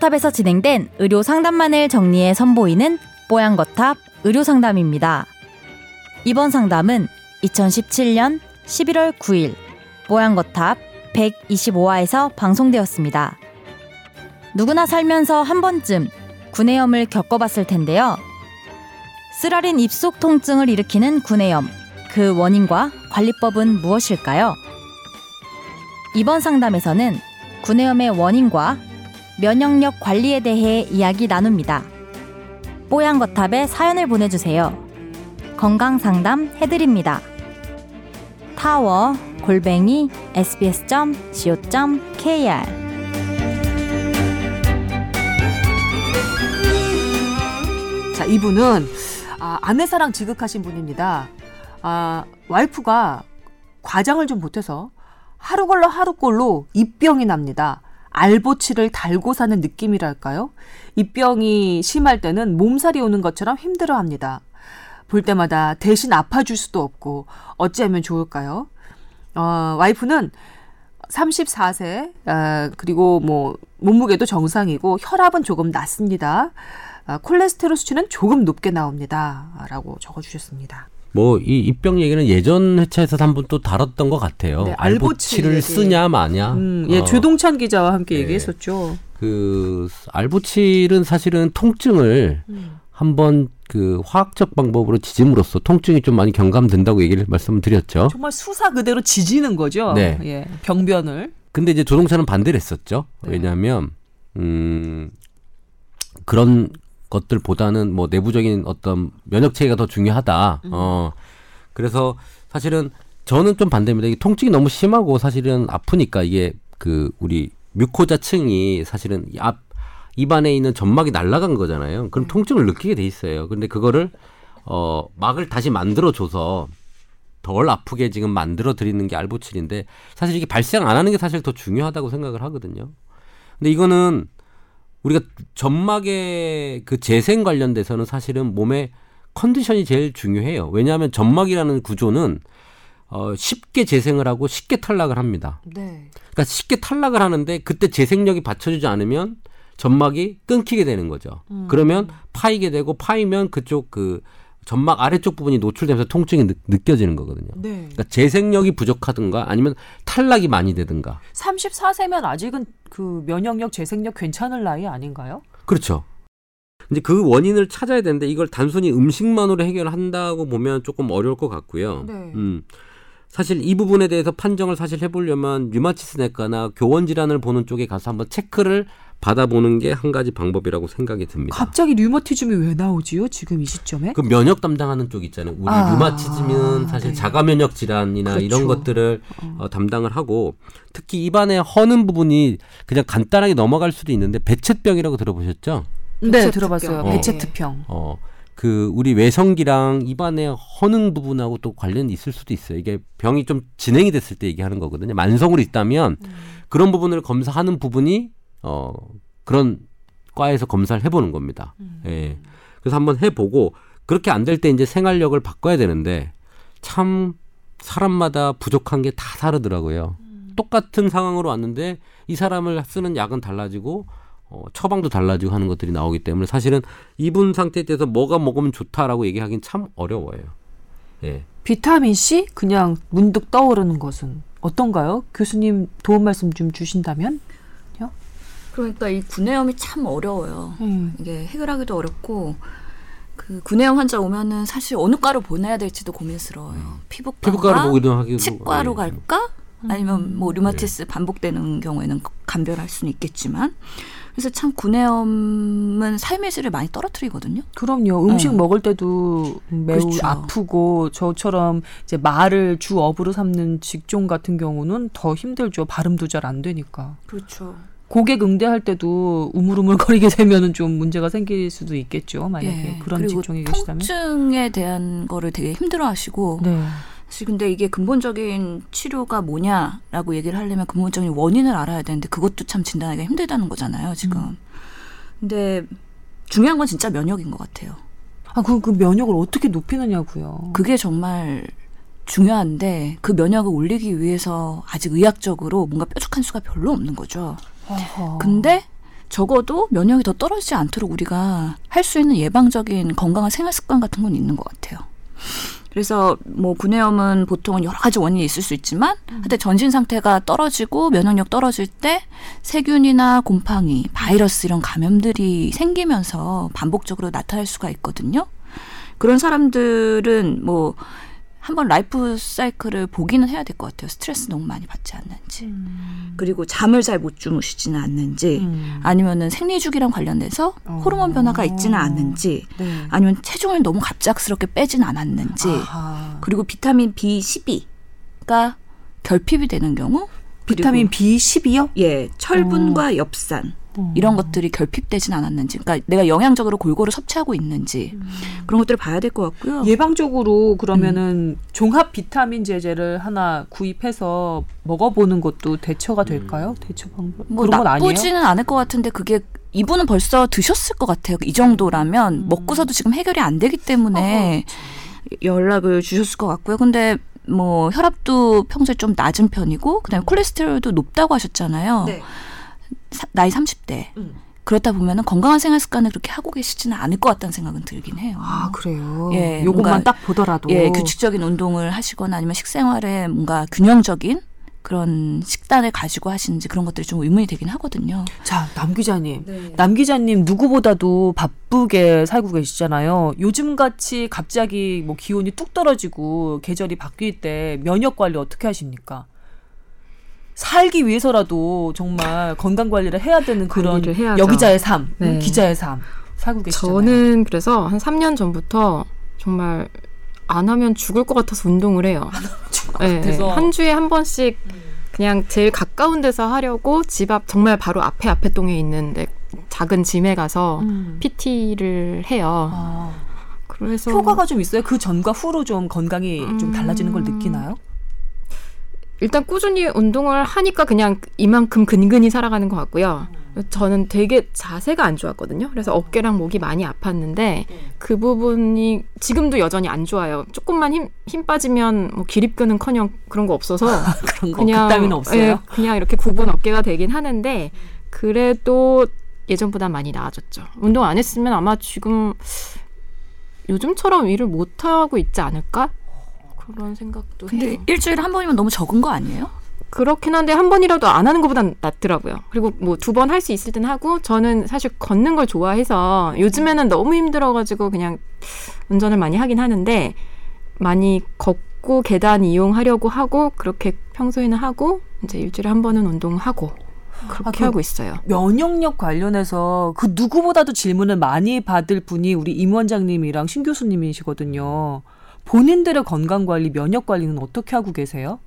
뽀양거탑에서 진행된 의료 상담만을 정리해 선보이는 뽀양거탑 의료 상담입니다. 이번 상담은 2017년 11월 9일 뽀양거탑 125화에서 방송되었습니다. 누구나 살면서 한 번쯤 구내염을 겪어봤을 텐데요. 쓰라린 입속 통증을 일으키는 구내염, 그 원인과 관리법은 무엇일까요? 이번 상담에서는 구내염의 원인과 면역력 관리에 대해 이야기 나눕니다. 뽀양거탑에 사연을 보내주세요. 건강 상담 해드립니다. 타워 골뱅이 sbs.co.kr 자, 이분은 아, 아내사랑 지극하신 분입니다. 아, 와이프가 과장을 좀 보태서 하루 걸러 하루 꼴로 입병이 납니다. 알보치를 달고 사는 느낌이랄까요? 입병이 심할 때는 몸살이 오는 것처럼 힘들어 합니다. 볼 때마다 대신 아파줄 수도 없고 어찌하면 좋을까요? 어, 와이프는 34세, 아, 그리고 뭐, 몸무게도 정상이고 혈압은 조금 낮습니다. 아, 콜레스테롤 수치는 조금 높게 나옵니다. 라고 적어주셨습니다. 뭐 이 입병 얘기는 예전 회차에서 한 번 또 다뤘던 것 같아요. 네, 알보치 알보치를 얘기. 쓰냐 마냐. 음, 예, 어, 조동찬 기자와 함께 네. 얘기했었죠. 그 알보칠은 사실은 통증을 음. 한번 그 화학적 방법으로 지짐으로써 통증이 좀 많이 경감된다고 얘기를 말씀을 드렸죠. 정말 수사 그대로 지지는 거죠. 네. 예, 병변을. 근데 이제 조동차는 반대를 했었죠. 네. 왜냐하면 음 그런 것들보다는 뭐 내부적인 어떤 면역 체계가 더 중요하다. 음. 어 그래서 사실은 저는 좀 반대입니다. 이게 통증이 너무 심하고 사실은 아프니까 이게 그 우리 뮤코자층이 사실은 이앞 입안에 있는 점막이 날아간 거잖아요. 네. 그럼 통증을 느끼게 돼 있어요. 근데 그거를 어 막을 다시 만들어 줘서 덜 아프게 지금 만들어 드리는 게 알보칠인데 사실 이게 발생 안 하는 게 사실 더 중요하다고 생각을 하거든요. 근데 이거는 우리가 점막의 그 재생 관련돼서는 사실은 몸의 컨디션이 제일 중요해요. 왜냐하면 점막이라는 구조는 어 쉽게 재생을 하고 쉽게 탈락을 합니다. 네. 그러니까 쉽게 탈락을 하는데 그때 재생력이 받쳐주지 않으면 점막이 끊기게 되는 거죠. 음. 그러면 파이게 되고 파이면 그쪽 그 점막 아래쪽 부분이 노출되면서 통증이 느, 느껴지는 거거든요. 네. 그러니까 재생력이 부족하든가 아니면 탈락이 많이 되든가. 34세면 아직은 그 면역력, 재생력 괜찮을 나이 아닌가요? 그렇죠. 이제 그 원인을 찾아야 되는데 이걸 단순히 음식만으로 해결한다고 보면 조금 어려울 것 같고요. 네. 음. 사실 이 부분에 대해서 판정을 사실 해보려면 류마티스 내과나 교원 질환을 보는 쪽에 가서 한번 체크를 받아보는 게 한 가지 방법이라고 생각이 듭니다. 갑자기 류머티즘이 왜 나오지요? 지금 이 시점에? 그 면역 담당하는 쪽 있잖아요. 우리 아, 류마티즘은 사실 네. 자가 면역 질환이나 그렇죠. 이런 것들을 어, 담당을 하고 특히 입안에 허는 부분이 그냥 간단하게 넘어갈 수도 있는데 배쳇병이라고 들어보셨죠? 네. 들어봤어요. 어. 배체특평. 어, 그 우리 외성기랑 입안의 허능 부분하고 또 관련이 있을 수도 있어요. 이게 병이 좀 진행이 됐을 때 얘기하는 거거든요. 만성으로 있다면 그런 부분을 검사하는 부분이 어 그런 과에서 검사를 해보는 겁니다. 예. 그래서 한번 해보고 그렇게 안 될 때 이제 생활력을 바꿔야 되는데 참 사람마다 부족한 게 다 다르더라고요. 똑같은 상황으로 왔는데 이 사람을 쓰는 약은 달라지고 어, 처방도 달라지고 하는 것들이 나오기 때문에 사실은 이분 상태에 대해서 뭐가 먹으면 좋다라고 얘기하기는 참 어려워요. 예. 비타민 C 그냥 문득 떠오르는 것은 어떤가요? 교수님 도움 말씀 좀 주신다면? 그러니까 이 구내염이 참 어려워요. 음. 이게 해결하기도 어렵고 그 구내염 환자 오면은 사실 어느 과로 보내야 될지도 고민스러워요. 피부과, 피부과를 보기도 하기도 치과로 예. 갈까? 아니면 뭐 네. 류마티스 반복되는 경우에는 감별할 수는 있겠지만 그래서 참 구내염은 삶의 질을 많이 떨어뜨리거든요. 그럼요. 음식 네. 먹을 때도 매우 그렇죠. 아프고 저처럼 이제 말을 주 업으로 삼는 직종 같은 경우는 더 힘들죠. 발음도 잘 안 되니까. 그렇죠. 고객 응대할 때도 우물우물거리게 되면은 좀 문제가 생길 수도 있겠죠. 만약에 예. 그런 직종이 계시다면. 통증에 대한 거를 되게 힘들어하시고 네. 사실 근데 이게 근본적인 치료가 뭐냐라고 얘기를 하려면 근본적인 원인을 알아야 되는데 그것도 참 진단하기가 힘들다는 거잖아요, 지금. 음. 근데 중요한 건 진짜 면역인 것 같아요. 아, 그, 그 면역을 어떻게 높이느냐고요. 그게 정말 중요한데 그 면역을 올리기 위해서 아직 의학적으로 뭔가 뾰족한 수가 별로 없는 거죠. 어허. 근데 적어도 면역이 더 떨어지지 않도록 우리가 할 수 있는 예방적인 건강한 생활 습관 같은 건 있는 것 같아요. 그래서 뭐 구내염은 보통은 여러 가지 원인이 있을 수 있지만 하여튼 전신 상태가 떨어지고 면역력 떨어질 때 세균이나 곰팡이, 바이러스 이런 감염들이 생기면서 반복적으로 나타날 수가 있거든요. 그런 사람들은 뭐 한번 라이프 사이클을 보기는 해야 될 것 같아요. 스트레스 너무 많이 받지 않는지. 그리고 잠을 잘 못 주무시지는 않는지. 음. 아니면은 생리 주기랑 관련돼서 어. 호르몬 변화가 있지는 않는지. 네. 아니면 체중을 너무 갑작스럽게 빼진 않았는지. 아하. 그리고 비타민 B12가 결핍이 되는 경우. 비타민 그리고 B12요? 예, 철분과 엽산 이런 것들이 결핍되진 않았는지, 그러니까 내가 영양적으로 골고루 섭취하고 있는지 그런 것들을 봐야 될 것 같고요. 예방적으로 그러면은 음. 종합 비타민 제제를 하나 구입해서 먹어보는 것도 대처가 될까요? 음. 대처 방법 뭐 그런 건 아니에요? 나쁘지는 않을 것 같은데 그게 이분은 벌써 드셨을 것 같아요. 이 정도라면 먹고서도 지금 해결이 안 되기 때문에 연락을 주셨을 것 같고요. 근데 뭐 혈압도 평소에 좀 낮은 편이고 그다음에 콜레스테롤도 높다고 하셨잖아요. 사- 나이 30대. 음. 그렇다 보면은 건강한 생활 습관을 그렇게 하고 계시지는 않을 것 같다는 생각은 들긴 해요. 아 그래요. 예, 요것만 딱 보더라도 예, 규칙적인 운동을 하시거나 아니면 식생활에 뭔가 균형적인 그런 식단을 가지고 하시는지 그런 것들이 좀 의문이 되긴 하거든요. 자, 남 기자님. 네. 남 기자님 누구보다도 바쁘게 살고 계시잖아요. 요즘 같이 갑자기 뭐 기온이 뚝 떨어지고 계절이 바뀔 때 면역 관리 어떻게 하십니까? 살기 위해서라도 정말 건강 관리를 해야 되는 그런. 여기자의 삶, 네. 기자의 삶 살고 계시잖아요. 저는 그래서 한 3년 전부터 정말 안 하면 죽을 것 같아서 운동을 해요. 네, 같아서. 한 주에 한 번씩 그냥 제일 가까운 데서 하려고 집 앞 정말 바로 앞에 앞에 동에 있는 데 작은 짐에 가서 음. PT를 해요. 아, 그래서 효과가 좀 있어요. 그 전과 후로 좀 건강이 좀 달라지는 걸 음. 느끼나요? 일단 꾸준히 운동을 하니까 그냥 이만큼 근근히 살아가는 것 같고요. 저는 되게 자세가 안 좋았거든요. 그래서 어깨랑 목이 많이 아팠는데 그 부분이 지금도 여전히 안 좋아요. 조금만 힘, 힘 빠지면 뭐 기립근은커녕 그런 거 없어서 그런 거 그냥 그따위는 없어요. 예, 그냥 이렇게 굽은 어깨가 되긴 하는데 그래도 예전보다 많이 나아졌죠. 운동 안 했으면 아마 지금 요즘처럼 일을 못 하고 있지 않을까? 그런 생각도 근데 해요. 일주일에 한 번이면 너무 적은 거 아니에요? 그렇긴 한데 한 번이라도 안 하는 것보단 낫더라고요. 그리고 뭐 두 번 할 수 있을 땐 하고 저는 사실 걷는 걸 좋아해서 요즘에는 너무 힘들어가지고 그냥 운전을 많이 하긴 하는데 많이 걷고 계단 이용하려고 하고 그렇게 평소에는 하고 이제 일주일에 한 번은 운동하고 그렇게 아, 그- 하고 있어요. 면역력 관련해서 그 누구보다도 질문을 많이 받을 분이 우리 임 원장님이랑 신 교수님이시거든요. 본인들의 건강 관리, 면역 관리는 어떻게 하고 계세요?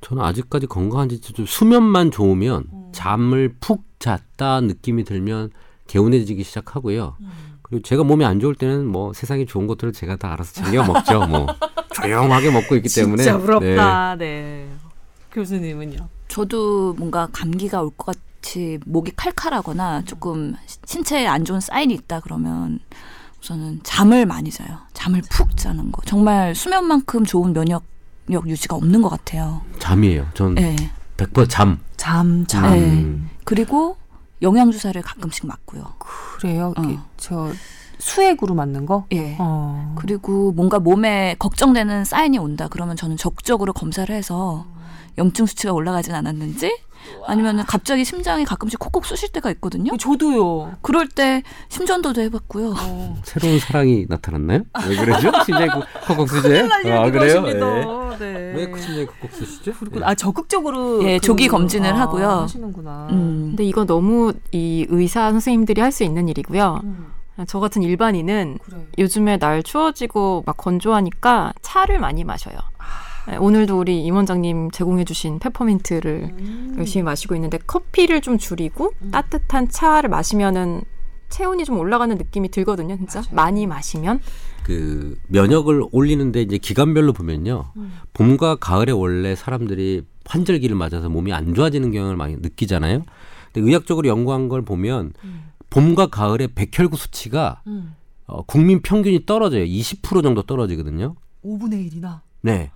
저는 아직까지 건강한지 좀 수면만 좋으면 음. 잠을 푹 잤다 느낌이 들면 개운해지기 시작하고요. 음. 그리고 제가 몸이 안 좋을 때는 뭐 세상에 좋은 것들을 제가 다 알아서 챙겨 먹죠. 뭐 조용하게 먹고 있기 때문에 진짜 네. 부럽다. 네. 교수님은요? 저도 뭔가 감기가 올 것 같이 목이 칼칼하거나 조금 신체에 안 좋은 사인이 있다 그러면 우선은 잠을 많이 자요. 잠을 푹 자는 거. 정말 수면만큼 좋은 면역력 유지가 없는 것 같아요. 잠이에요. 전 네. 100% 잠. 잠, 잠. 네. 음. 그리고 영양 주사를 가끔씩 맞고요. 그래요? 어. 저 수액으로 맞는 거? 예. 어. 그리고 뭔가 몸에 걱정되는 사인이 온다 그러면 저는 적극적으로 검사를 해서 염증 수치가 올라가진 않았는지 아니면 갑자기 심장이 가끔씩 콕콕 쑤실 때가 있거든요. 저도요. 그럴 때 심전도도 해봤고요. 어. 새로운 사랑이 나타났나요? 왜 그러죠? 심장이 콕콕 쓰죠? 아 그래요? 네. 네. 왜 심장이 콕콕 쓰시죠? 그리고 아 적극적으로 예, 조기 검진을 아, 하고요. 하시는구나. 음. 근데 이거 너무 이 의사 선생님들이 할 수 있는 일이고요. 음, 저 같은 일반인은 그래. 요즘에 날 추워지고 막 건조하니까 차를 많이 마셔요. 네, 오늘도 우리 임 원장님 제공해주신 페퍼민트를 음. 열심히 마시고 있는데 커피를 좀 줄이고 따뜻한 차를 마시면은 체온이 좀 올라가는 느낌이 들거든요, 진짜 많이 마시면. 그 면역을 올리는데 이제 기간별로 보면요. 음. 봄과 가을에 원래 사람들이 환절기를 맞아서 몸이 안 좋아지는 경향을 많이 느끼잖아요. 근데 의학적으로 연구한 걸 보면 봄과 가을에 백혈구 수치가 음. 어, 국민 평균이 떨어져요. 20% 정도 떨어지거든요. 5분의 1이나. 네.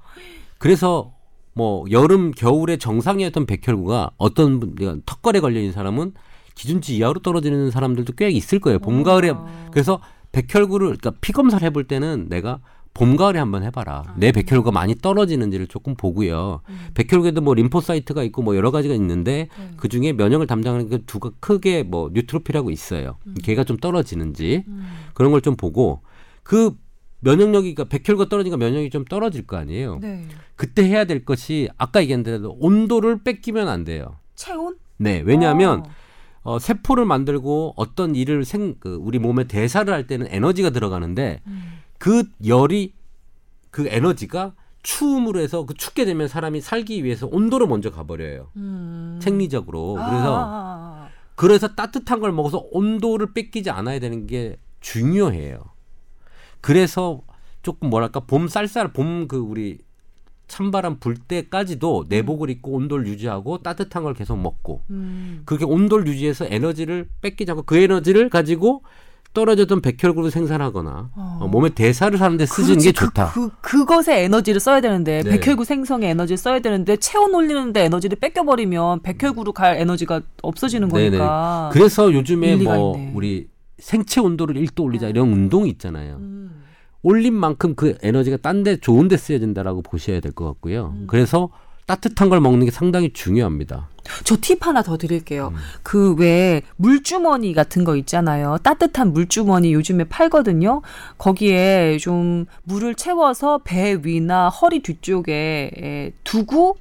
그래서 뭐 여름 겨울에 정상이었던 백혈구가 어떤 분 턱걸에 걸려 있는 사람은 기준치 이하로 떨어지는 사람들도 꽤 있을 거예요. 봄 가을에 그래서 백혈구를 그러니까 피 검사를 해볼 때는 내가 봄 가을에 한번 해봐라. 내 백혈구가 많이 떨어지는지를 조금 보고요. 백혈구에도 뭐 lymphocyte가 있고 뭐 여러 가지가 있는데 그 중에 면역을 담당하는 그 두가 크게 뭐 neutrophil하고 있어요. 걔가 좀 떨어지는지 그런 걸 좀 보고 그 면역력이 그러니까 백혈구가 떨어지니까 면역이 좀 떨어질 거 아니에요. 네. 그때 해야 될 것이 아까 얘기했는데도 온도를 뺏기면 안 돼요. 체온? 네, 왜냐하면 어. 어, 세포를 만들고 어떤 일을 생, 그 우리 몸에 대사를 할 때는 에너지가 들어가는데 그 열이 그 에너지가 추움으로 해서 그 춥게 되면 사람이 살기 위해서 온도로 먼저 가버려요. 음. 생리적으로. 그래서 아. 그래서 따뜻한 걸 먹어서 온도를 뺏기지 않아야 되는 게 중요해요. 그래서 조금 뭐랄까 봄 쌀쌀 봄 그 우리 찬바람 불 때까지도 내복을 입고 온도를 유지하고 따뜻한 걸 계속 먹고 음. 그렇게 온도를 유지해서 에너지를 뺏기지 않고 그 에너지를 가지고 떨어졌던 백혈구를 생산하거나 어. 어, 몸의 대사를 하는데 쓰시는 그렇지. 게 좋다. 그, 그, 그것에 에너지를 써야 되는데 네. 백혈구 생성에 에너지를 써야 되는데 체온 올리는데 에너지를 뺏겨버리면 백혈구로 갈 에너지가 없어지는 네네. 거니까. 그래서 요즘에 뭐 있네. 우리 생체 온도를 1도 올리자 이런 운동이 있잖아요. 음. 올린 만큼 그 에너지가 딴 데 좋은 데 쓰여진다라고 보셔야 될 것 같고요. 음. 그래서 따뜻한 걸 먹는 게 상당히 중요합니다. 저 팁 하나 더 드릴게요. 음. 그왜 물주머니 같은 거 있잖아요. 따뜻한 물주머니 요즘에 팔거든요. 거기에 좀 물을 채워서 배 위나 허리 뒤쪽에 에, 두고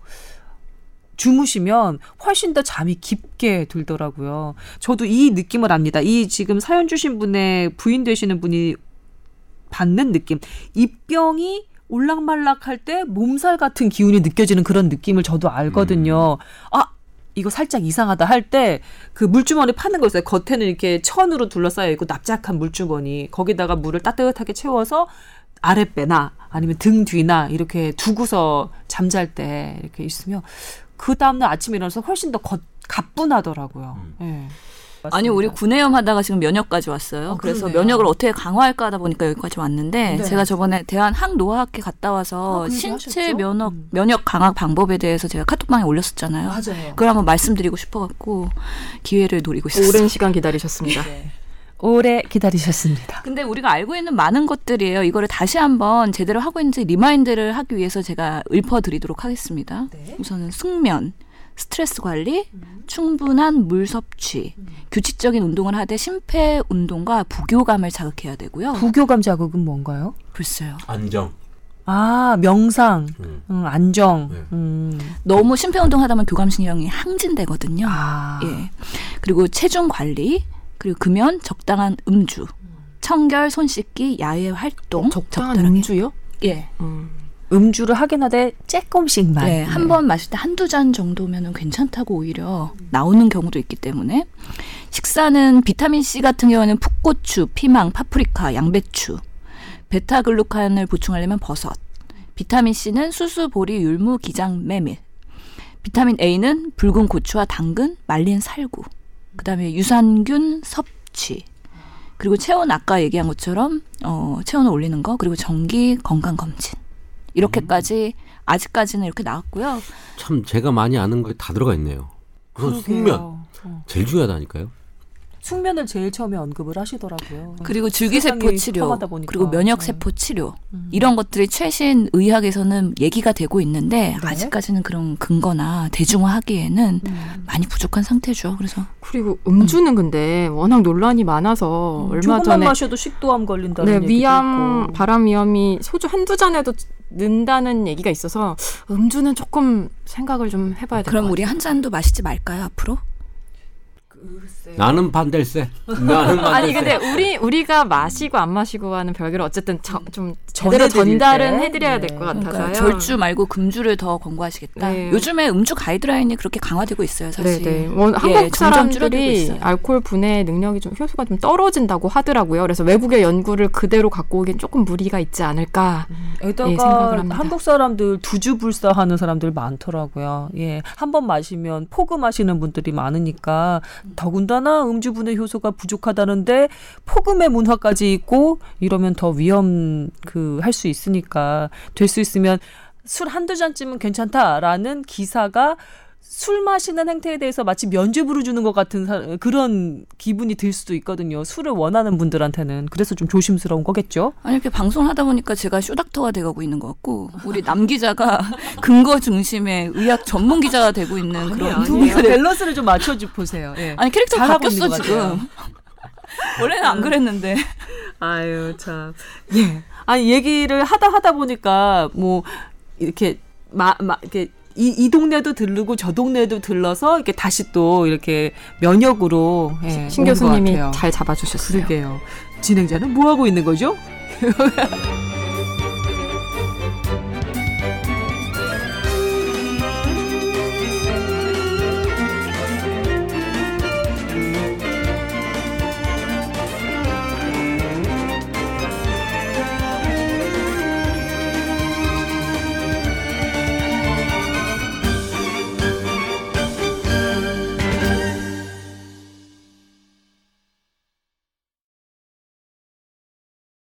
주무시면 훨씬 더 잠이 깊게 들더라고요. 저도 이 느낌을 압니다. 이 지금 사연 주신 분의 부인 되시는 분이 받는 느낌. 입병이 올락말락할 때 몸살 같은 기운이 느껴지는 그런 느낌을 저도 알거든요. 아 이거 살짝 이상하다 할 때 그 물주머니 파는 거 있어요. 겉에는 이렇게 천으로 둘러싸여 있고 납작한 물주머니 거기다가 물을 따뜻하게 채워서 아랫배나 아니면 등 뒤나 이렇게 두고서 잠잘 때 이렇게 있으면 그 다음날 아침에 일어나서 훨씬 더 거, 가뿐하더라고요. 예. 아니 우리 맞습니다. 구내염 하다가 지금 면역까지 왔어요. 어, 그래서 그러네요. 면역을 어떻게 강화할까 하다 보니까 여기까지 왔는데 네. 제가 저번에 대한 항노화학회 갔다 와서 아, 신체 하셨죠? 면역 음. 면역 강화 방법에 대해서 제가 카톡방에 올렸었잖아요. 맞아요. 그걸 한번 말씀드리고 싶어 갖고 기회를 노리고 있었어요. 오랜 시간 기다리셨습니다. 네. 오래 기다리셨습니다. 근데 우리가 알고 있는 많은 것들이에요. 이거를 다시 한번 제대로 하고 있는지 remind를 하기 위해서 제가 읊어드리도록 하겠습니다. 네. 우선은 숙면, 스트레스 관리, 충분한 물 섭취, 규칙적인 운동을 하되 심폐 운동과 부교감을 자극해야 되고요. 부교감 자극은 뭔가요? 글쎄요. 안정. 아 명상, 음. 음, 안정. 네. 음. 너무 심폐 운동 하다 보면 교감신경이 항진되거든요. 아, 예. 그리고 체중 관리, 그리고 금연, 적당한 음주, 청결, 손 씻기, 야외 활동, 적당한 적절하게. 음주요? 예. 음. 음주를 하긴 하되 조금씩만. 네, 한번 마실 때 한두 잔 정도면 괜찮다고 오히려 나오는 경우도 있기 때문에 식사는 비타민 C 같은 경우는 풋고추, 피망, 파프리카, 양배추, 베타글루칸을 보충하려면 버섯, 비타민 C는 수수, 보리, 율무, 기장, 메밀, 비타민 A는 붉은 고추와 당근, 말린 살구, 그다음에 유산균 섭취. 그리고 체온 아까 얘기한 것처럼 어, 체온을 올리는 거 그리고 정기 건강 검진 이렇게까지 아직까지는 이렇게 나왔고요. 참 제가 많이 아는 거다 들어가 있네요. 그러게요. 숙면 어. 제일 중요하다니까요. 숙면을 제일 처음에 언급을 하시더라고요. 그리고 줄기세포 치료. 그리고 면역세포 치료 음. 이런 것들이 최신 의학에서는 얘기가 되고 있는데 네. 아직까지는 그런 근거나 대중화하기에는 음. 많이 부족한 상태죠. 그래서 그리고 음주는 근데 워낙 논란이 많아서 얼마 음, 조금만 전에 마셔도 식도암 걸린다는 네, 얘기도 위암, 있고. 바람 위험이 소주 한두 잔에도 는다는 얘기가 있어서 음주는 조금 생각을 좀 해봐야 될것 그럼 같아요. 우리 한 잔도 마시지 말까요 앞으로? 나는 반댈세. 나는 반댈세. 아니 근데 우리 우리가 마시고 안 마시고와는 별개로 어쨌든 저, 좀 제대로 전달은 때. 해드려야 네. 될것 그러니까 같아서요. 절주 말고 금주를 더 권고하시겠다. 네. 요즘에 음주 가이드라인이 그렇게 강화되고 있어요, 사실. 네 네. 뭐 예, 한국 줄어들고 사람들이 있어요. 알코올 분해 능력이 좀 효소가 좀 떨어진다고 하더라고요. 그래서 외국의 연구를 그대로 갖고 오긴 조금 무리가 있지 않을까. 예, 에다가 생각을 합니다. 한국 사람들 두주불사하는 사람들 많더라고요. 예, 한 번 마시면 포금하시는 분들이 많으니까 더군다나 음주 분해 효소가 부족하다는데 포금의 문화까지 있고 이러면 더 위험 그 할 수 있으니까 될 수 있으면 술 한두 잔쯤은 괜찮다라는 기사가 술 마시는 행태에 대해서 마치 면죄부를 주는 것 같은 사- 그런 기분이 들 수도 있거든요. 술을 원하는 분들한테는 그래서 좀 조심스러운 거겠죠. 아니 이렇게 방송을 하다 보니까 제가 쇼닥터가 돼가고 있는 것 같고 우리 남 기자가 근거 중심의 의학 전문 기자가 되고 있는 그런 두 분의 밸런스를 좀 맞춰주 보세요. 예. 아니 캐릭터가 바뀌었어 것 지금. 원래는 안 그랬는데 아유 참. 예. 아니 얘기를 하다 하다 보니까 뭐 이렇게 마, 마 이렇게 이, 이 동네도 들르고 저 동네도 들러서 이렇게 다시 또 이렇게 면역으로 예, 신 교수님이. 잘 잡아주셨어요. 그러게요. 진행자는 뭐 하고 있는 거죠?